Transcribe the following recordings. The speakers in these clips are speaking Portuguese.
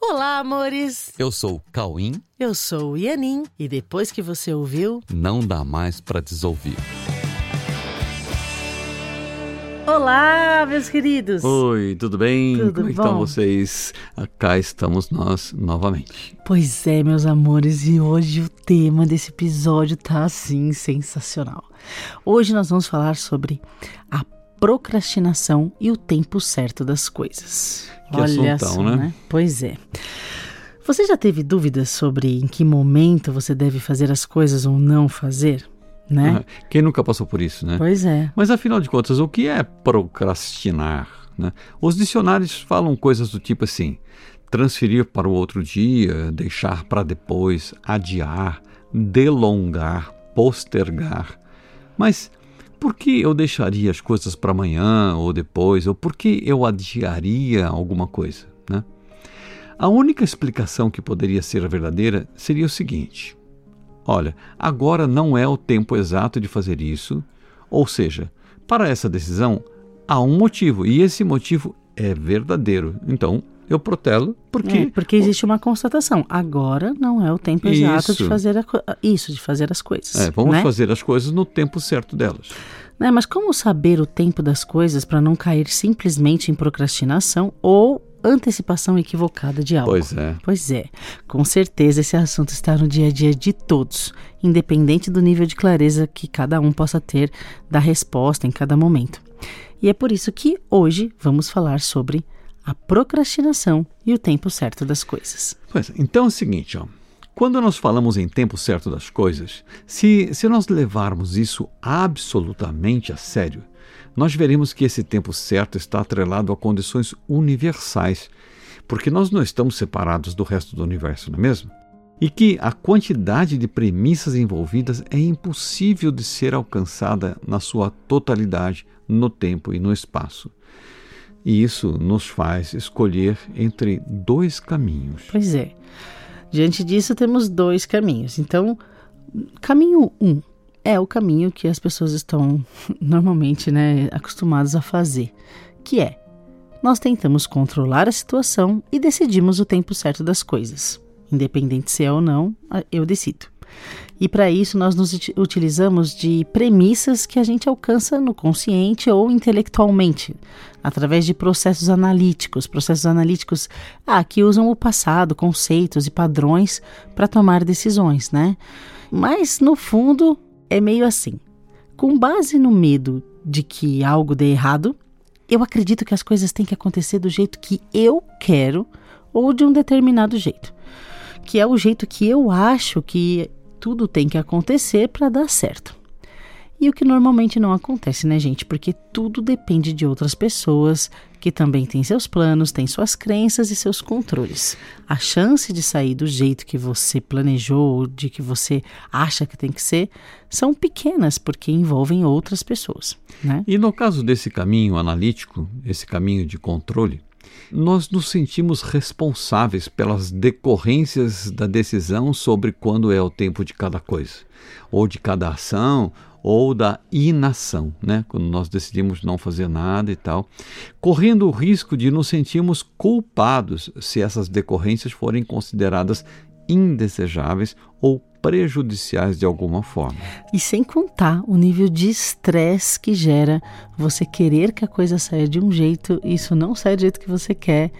Olá, amores! Eu sou o Cauim. Eu sou o Ianin. E depois que você ouviu, Não dá mais pra desouvir. Olá, meus queridos! Oi, tudo bem? Tudo Como é bom? estão vocês? Cá estamos nós novamente. Pois é, meus amores, e hoje o tema desse episódio tá assim sensacional. Hoje nós vamos falar sobre a procrastinação e o tempo certo das coisas. Que assuntão, né? Pois é. Você já teve dúvidas sobre em que momento você deve fazer as coisas ou não fazer? Né? Ah, Quem nunca passou por isso, né? Pois é. Mas afinal de contas, o que é procrastinar? né? Os dicionários falam coisas do tipo assim: transferir para o outro dia, deixar para depois, adiar, delongar, postergar. Mas por que eu deixaria as coisas para amanhã ou depois? Ou por que eu adiaria alguma coisa? Né? A única explicação que poderia ser verdadeira seria o seguinte: olha, agora não é o tempo exato de fazer isso, ou seja, para essa decisão há um motivo e esse motivo é verdadeiro. Então eu protelo porque É, porque existe uma constatação. Agora não é o tempo exato de Isso. fazer a isso, de fazer as coisas. É, vamos né? fazer as coisas no tempo certo delas. Né, Mas como saber o tempo das coisas para não cair simplesmente em procrastinação ou antecipação equivocada de algo? Pois é. Pois é, com certeza esse assunto está no dia a dia de todos, independente do nível de clareza que cada um possa ter da resposta em cada momento. E é por isso que hoje vamos falar sobre a procrastinação e o tempo certo das coisas. Pois. Então é o seguinte, ó. Quando nós falamos em tempo certo das coisas, se, se nós levarmos isso absolutamente a sério, nós veremos que esse tempo certo está atrelado a condições universais, porque nós não estamos separados do resto do universo, não é mesmo? E que a quantidade de premissas envolvidas é impossível de ser alcançada na sua totalidade, no tempo e no espaço. E isso nos faz escolher entre dois caminhos. Pois é. Diante disso, temos dois caminhos. Então, caminho um é o caminho que as pessoas estão normalmente né, acostumadas a fazer, que é nós tentamos controlar a situação e decidimos o tempo certo das coisas. Independente se é ou não, eu decido. E para isso nós nos uti- utilizamos de premissas que a gente alcança no consciente ou intelectualmente, através de processos analíticos, processos analíticos ah, que usam o passado, conceitos e padrões para tomar decisões, né? Mas no fundo é meio assim. Com base no medo de que algo dê errado, eu acredito que as coisas têm que acontecer do jeito que eu quero ou de um determinado jeito, que é o jeito que eu acho que tudo tem que acontecer para dar certo. E o que normalmente não acontece, né, gente? Porque tudo depende de outras pessoas que também têm seus planos, têm suas crenças e seus controles. A chance de sair do jeito que você planejou, ou de que você acha que tem que ser, são pequenas porque envolvem outras pessoas, né? E no caso desse caminho analítico, esse caminho de controle, nós nos sentimos responsáveis pelas decorrências da decisão sobre quando é o tempo de cada coisa, ou de cada ação, ou da inação, né? Quando nós decidimos não fazer nada e tal, correndo o risco de nos sentirmos culpados se essas decorrências forem consideradas indesejáveis ou prejudiciais de alguma forma. E sem contar o nível de estresse que gera você querer que a coisa saia de um jeito, isso não sai do jeito que você quer.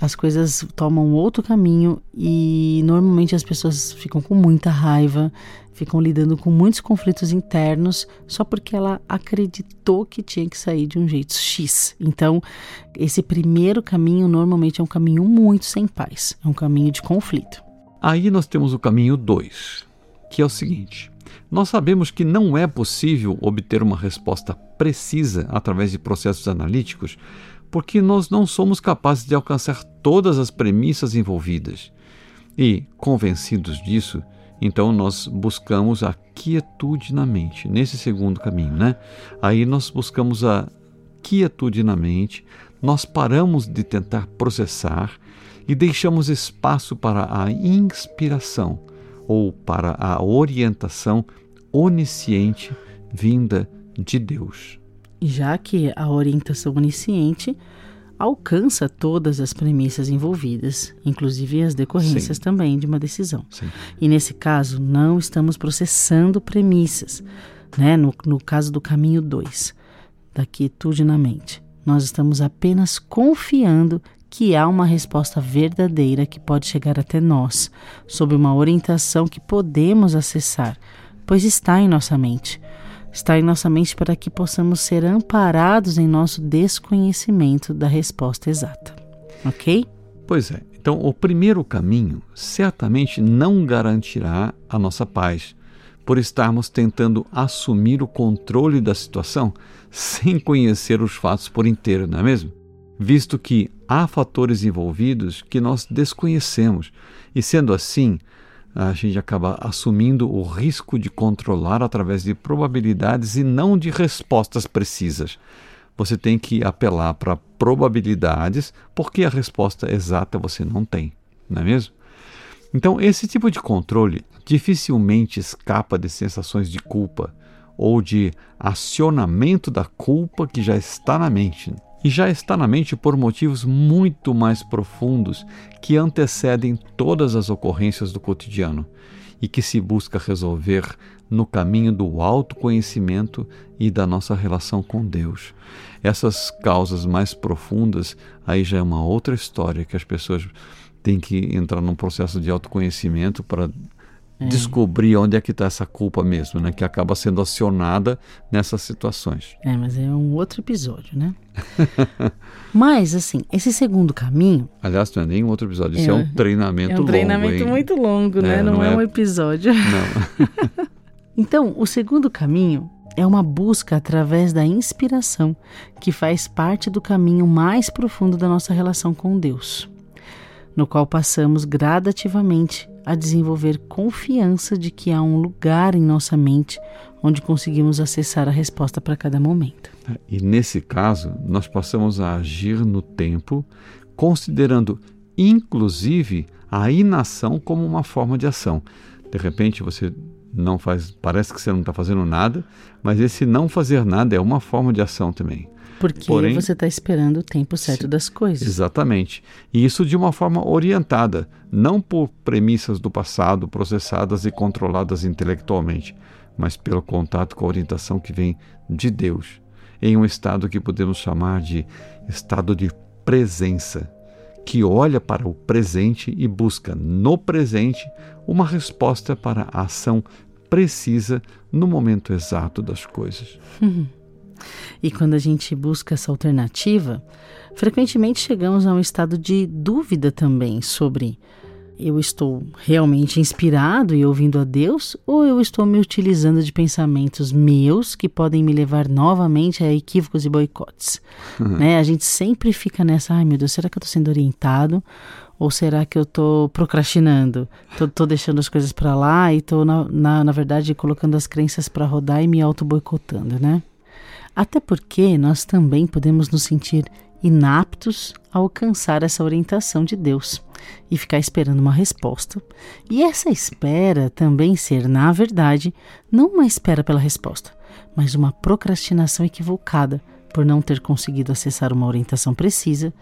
As coisas tomam outro caminho e normalmente as pessoas ficam com muita raiva, ficam lidando com muitos conflitos internos só porque ela acreditou que tinha que sair de um jeito X. Então, esse primeiro caminho normalmente é um caminho muito sem paz, é um caminho de conflito. Aí nós temos o caminho 2, que é o seguinte: nós sabemos que não é possível obter uma resposta precisa através de processos analíticos, porque nós não somos capazes de alcançar todas as premissas envolvidas. E, convencidos disso, então nós buscamos a quietude na mente, nesse segundo caminho, né? Aí nós buscamos a quietude na mente, nós paramos de tentar processar e deixamos espaço para a inspiração ou para a orientação onisciente vinda de Deus. Já que a orientação onisciente, alcança todas as premissas envolvidas, inclusive as decorrências Sim. também de uma decisão. Sim. E nesse caso, não estamos processando premissas, né? No, no caso do caminho 2, da quietude na mente, nós estamos apenas confiando que há uma resposta verdadeira que pode chegar até nós, sob uma orientação que podemos acessar, pois está em nossa mente. Está em nossa mente para que possamos ser amparados em nosso desconhecimento da resposta exata. Ok? Pois é. Então, o primeiro caminho certamente não garantirá a nossa paz, por estarmos tentando assumir o controle da situação sem conhecer os fatos por inteiro, não é mesmo? Visto que há fatores envolvidos que nós desconhecemos, e sendo assim, a gente acaba assumindo o risco de controlar através de probabilidades e não de respostas precisas. Você tem que apelar para probabilidades, porque a resposta exata você não tem, não é mesmo? Então, esse tipo de controle dificilmente escapa de sensações de culpa ou de acionamento da culpa que já está na mente. E já está na mente por motivos muito mais profundos que antecedem todas as ocorrências do cotidiano e que se busca resolver no caminho do autoconhecimento e da nossa relação com Deus. Essas causas mais profundas, aí já é uma outra história que as pessoas têm que entrar num processo de autoconhecimento para é. descobrir onde é que está essa culpa mesmo, né? Que acaba sendo acionada nessas situações. É, mas é um outro episódio, né? mas, assim, esse segundo caminho... Aliás, não é nem um outro episódio, isso é, é um treinamento longo. É um treinamento longo, muito longo, né? É, não, não é... é um episódio. Não. então, o segundo caminho é uma busca através da inspiração, que faz parte do caminho mais profundo da nossa relação com Deus, no qual passamos gradativamente a desenvolver confiança de que há um lugar em nossa mente onde conseguimos acessar a resposta para cada momento. E nesse caso, nós passamos a agir no tempo, considerando inclusive a inação como uma forma de ação. De repente você não faz, parece que você não está fazendo nada, mas esse não fazer nada é uma forma de ação também. Porque Porém, você está esperando o tempo certo sim, das coisas. Exatamente. E isso de uma forma orientada, não por premissas do passado processadas e controladas intelectualmente, mas pelo contato com a orientação que vem de Deus, em um estado que podemos chamar de estado de presença, que olha para o presente e busca no presente uma resposta para a ação precisa no momento exato das coisas. E quando a gente busca essa alternativa, frequentemente chegamos a um estado de dúvida também sobre eu estou realmente inspirado e ouvindo a Deus ou eu estou me utilizando de pensamentos meus que podem me levar novamente a equívocos e boicotes? Uhum. Né? A gente sempre fica nessa, ai meu Deus, será que eu estou sendo orientado ou será que eu estou procrastinando? Estou deixando as coisas para lá e estou, na, na, na verdade, colocando as crenças para rodar e me auto-boicotando, né? Até porque nós também podemos nos sentir inaptos a alcançar essa orientação de Deus e ficar esperando uma resposta. E essa espera também ser, na verdade, não uma espera pela resposta, mas uma procrastinação equivocada por não ter conseguido acessar uma orientação precisa,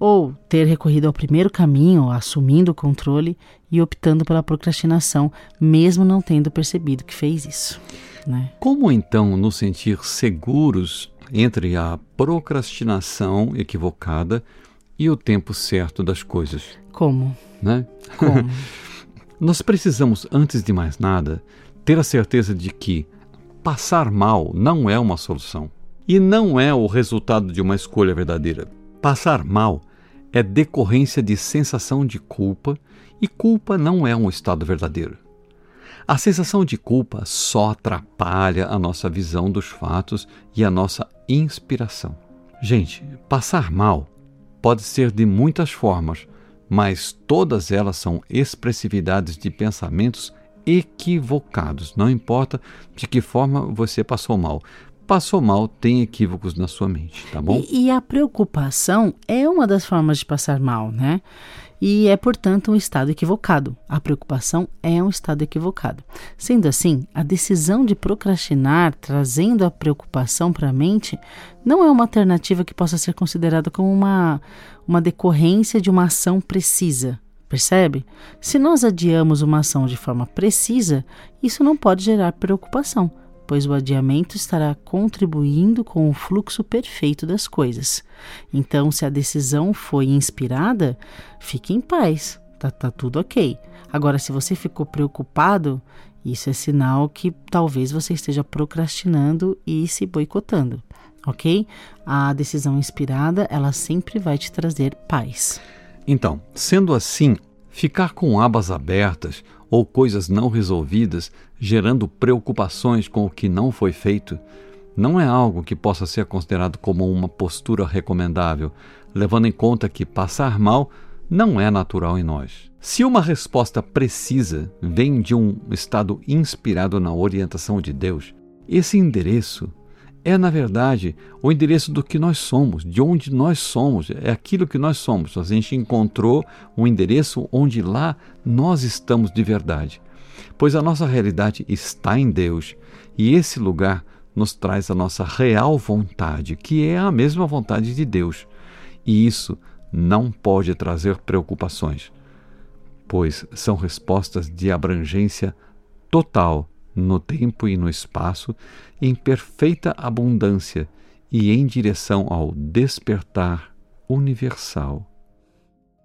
ou ter recorrido ao primeiro caminho, assumindo o controle e optando pela procrastinação, mesmo não tendo percebido que fez isso. Né? Como então nos sentir seguros entre a procrastinação equivocada e o tempo certo das coisas? Como? Né? Como? Nós precisamos, antes de mais nada, ter a certeza de que passar mal não é uma solução e não é o resultado de uma escolha verdadeira. Passar mal é decorrência de sensação de culpa e culpa não é um estado verdadeiro. A sensação de culpa só atrapalha a nossa visão dos fatos e a nossa inspiração. Gente, passar mal pode ser de muitas formas, mas todas elas são expressividades de pensamentos equivocados. Não importa de que forma você passou mal. Passou mal, tem equívocos na sua mente, tá bom? E, e a preocupação é uma das formas de passar mal, né? e é, portanto, um estado equivocado. A preocupação é um estado equivocado. Sendo assim, a decisão de procrastinar, trazendo a preocupação para a mente, não é uma alternativa que possa ser considerada como uma, uma decorrência de uma ação precisa. Percebe? Se nós adiamos uma ação de forma precisa, isso não pode gerar preocupação pois o adiamento estará contribuindo com o fluxo perfeito das coisas. Então, se a decisão foi inspirada, fique em paz, tá, tá tudo ok. Agora, se você ficou preocupado, isso é sinal que talvez você esteja procrastinando e se boicotando, ok? A decisão inspirada, ela sempre vai te trazer paz. Então, sendo assim, ficar com abas abertas ou coisas não resolvidas, gerando preocupações com o que não foi feito, não é algo que possa ser considerado como uma postura recomendável, levando em conta que passar mal não é natural em nós. Se uma resposta precisa vem de um estado inspirado na orientação de Deus, esse endereço é, na verdade, o endereço do que nós somos, de onde nós somos, é aquilo que nós somos. A gente encontrou um endereço onde lá nós estamos de verdade. Pois a nossa realidade está em Deus e esse lugar nos traz a nossa real vontade, que é a mesma vontade de Deus. E isso não pode trazer preocupações, pois são respostas de abrangência total no tempo e no espaço, em perfeita abundância e em direção ao despertar universal.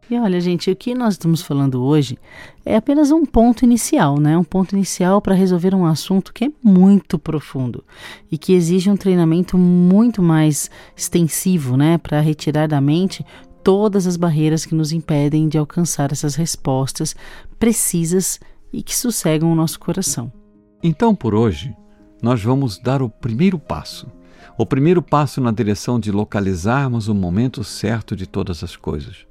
E olha, gente, o que nós estamos falando hoje é apenas um ponto inicial, né? Um ponto inicial para resolver um assunto que é muito profundo e que exige um treinamento muito mais extensivo, né? Para retirar da mente todas as barreiras que nos impedem de alcançar essas respostas precisas e que sossegam o nosso coração. Então, por hoje, nós vamos dar o primeiro passo. O primeiro passo na direção de localizarmos o momento certo de todas as coisas.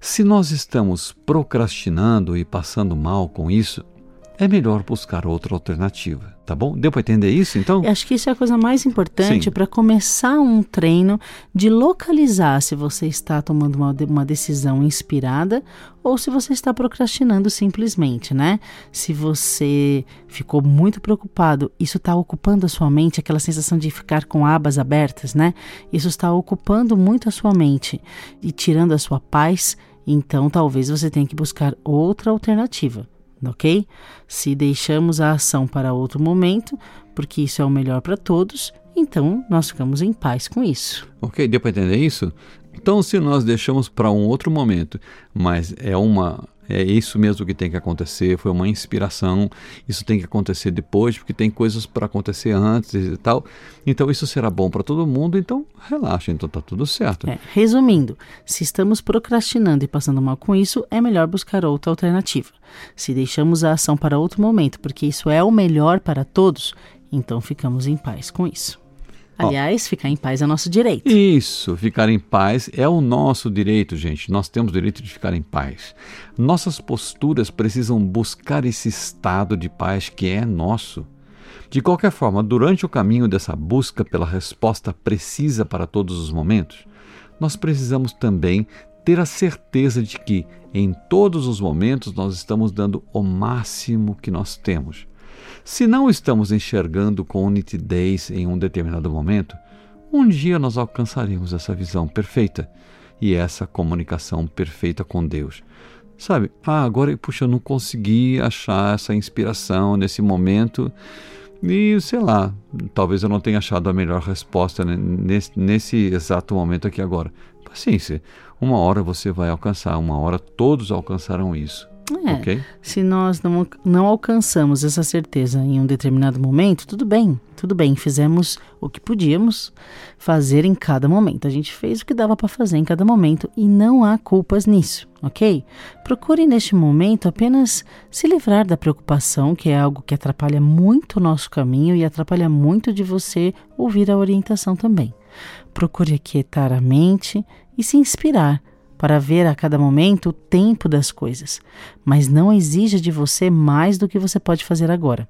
Se nós estamos procrastinando e passando mal com isso, é melhor buscar outra alternativa, tá bom? Deu para entender isso, então? Eu acho que isso é a coisa mais importante para começar um treino de localizar se você está tomando uma, uma decisão inspirada ou se você está procrastinando simplesmente, né? Se você ficou muito preocupado, isso está ocupando a sua mente, aquela sensação de ficar com abas abertas, né? Isso está ocupando muito a sua mente e tirando a sua paz, então talvez você tenha que buscar outra alternativa ok? Se deixamos a ação para outro momento, porque isso é o melhor para todos, então nós ficamos em paz com isso. Ok, deu para entender isso? Então, se nós deixamos para um outro momento, mas é uma é isso mesmo que tem que acontecer, foi uma inspiração, isso tem que acontecer depois, porque tem coisas para acontecer antes e tal. Então isso será bom para todo mundo, então relaxa, então tá tudo certo. É, resumindo, se estamos procrastinando e passando mal com isso, é melhor buscar outra alternativa. Se deixamos a ação para outro momento, porque isso é o melhor para todos, então ficamos em paz com isso. Aliás, ficar em paz é nosso direito. Isso, ficar em paz é o nosso direito, gente. Nós temos o direito de ficar em paz. Nossas posturas precisam buscar esse estado de paz que é nosso. De qualquer forma, durante o caminho dessa busca pela resposta precisa para todos os momentos, nós precisamos também ter a certeza de que, em todos os momentos, nós estamos dando o máximo que nós temos. Se não estamos enxergando com nitidez em um determinado momento, um dia nós alcançaremos essa visão perfeita e essa comunicação perfeita com Deus. Sabe, ah, agora, puxa, eu não consegui achar essa inspiração nesse momento e, sei lá, talvez eu não tenha achado a melhor resposta nesse, nesse exato momento aqui agora. Paciência, uma hora você vai alcançar, uma hora todos alcançarão isso. É, okay. Se nós não, não alcançamos essa certeza em um determinado momento, tudo bem, tudo bem. Fizemos o que podíamos fazer em cada momento. A gente fez o que dava para fazer em cada momento e não há culpas nisso, ok? Procure neste momento apenas se livrar da preocupação, que é algo que atrapalha muito o nosso caminho e atrapalha muito de você ouvir a orientação também. Procure aquietar a mente e se inspirar para ver a cada momento o tempo das coisas, mas não exija de você mais do que você pode fazer agora.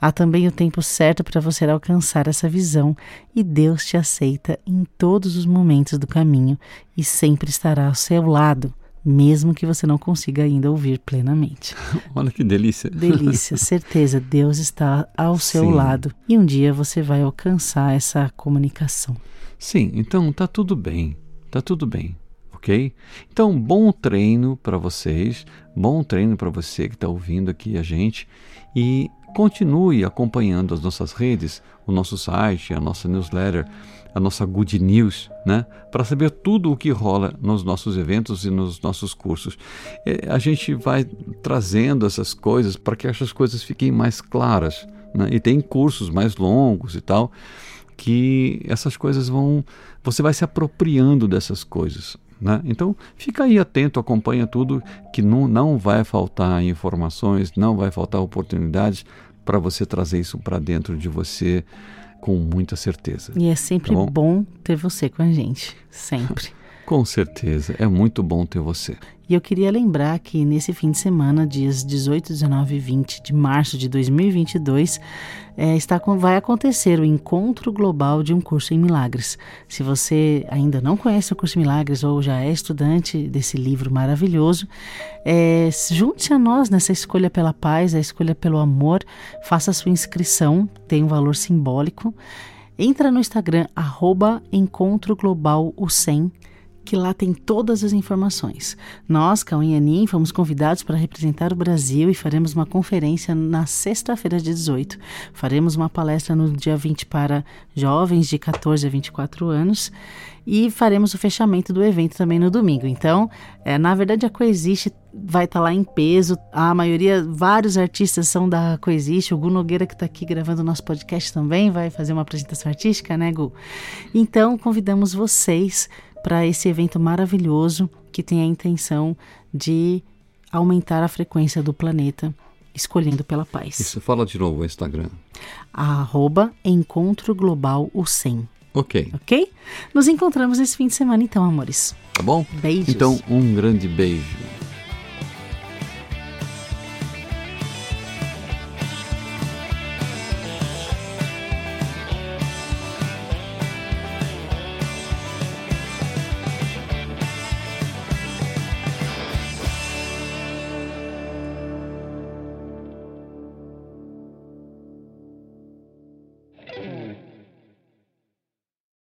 Há também o tempo certo para você alcançar essa visão e Deus te aceita em todos os momentos do caminho e sempre estará ao seu lado mesmo que você não consiga ainda ouvir plenamente. Olha que delícia. Delícia, certeza, Deus está ao seu Sim. lado e um dia você vai alcançar essa comunicação. Sim, então tá tudo bem, tá tudo bem, ok? Então, bom treino para vocês, bom treino para você que está ouvindo aqui a gente e continue acompanhando as nossas redes, o nosso site, a nossa newsletter, a nossa Good News, né? Para saber tudo o que rola nos nossos eventos e nos nossos cursos. É, a gente vai trazendo essas coisas para que essas coisas fiquem mais claras, né? E tem cursos mais longos e tal que essas coisas vão. Você vai se apropriando dessas coisas. Né? Então, fica aí atento, acompanha tudo, que não, não vai faltar informações, não vai faltar oportunidades para você trazer isso para dentro de você com muita certeza. E é sempre Tá bom? bom ter você com a gente, sempre. Com certeza, é muito bom ter você. E eu queria lembrar que nesse fim de semana, dias 18, 19 e 20 de março de 2022, é, está, com- vai acontecer o Encontro Global de um Curso em Milagres. Se você ainda não conhece o Curso em Milagres ou já é estudante desse livro maravilhoso, é, junte-se a nós nessa escolha pela paz, a escolha pelo amor, faça sua inscrição, tem um valor simbólico. Entra no Instagram, arroba Encontro Global o 100, que lá tem todas as informações. Nós, Cauã e Anin, fomos convidados para representar o Brasil e faremos uma conferência na sexta-feira, dia 18. Faremos uma palestra no dia 20 para jovens de 14 a 24 anos e faremos o fechamento do evento também no domingo. Então, é, na verdade, a Coexiste vai estar lá em peso. A maioria, vários artistas são da Coexiste. O Gu Nogueira, que está aqui gravando o nosso podcast também, vai fazer uma apresentação artística, né, Gu? Então, convidamos vocês para esse evento maravilhoso que tem a intenção de aumentar a frequência do planeta, escolhendo pela paz. Isso, fala de novo o Instagram. Arroba Encontro Global o 100, Ok, ok? Nos encontramos nesse fim de semana então, amores. tá bom? Beijos. Então, um grande beijo.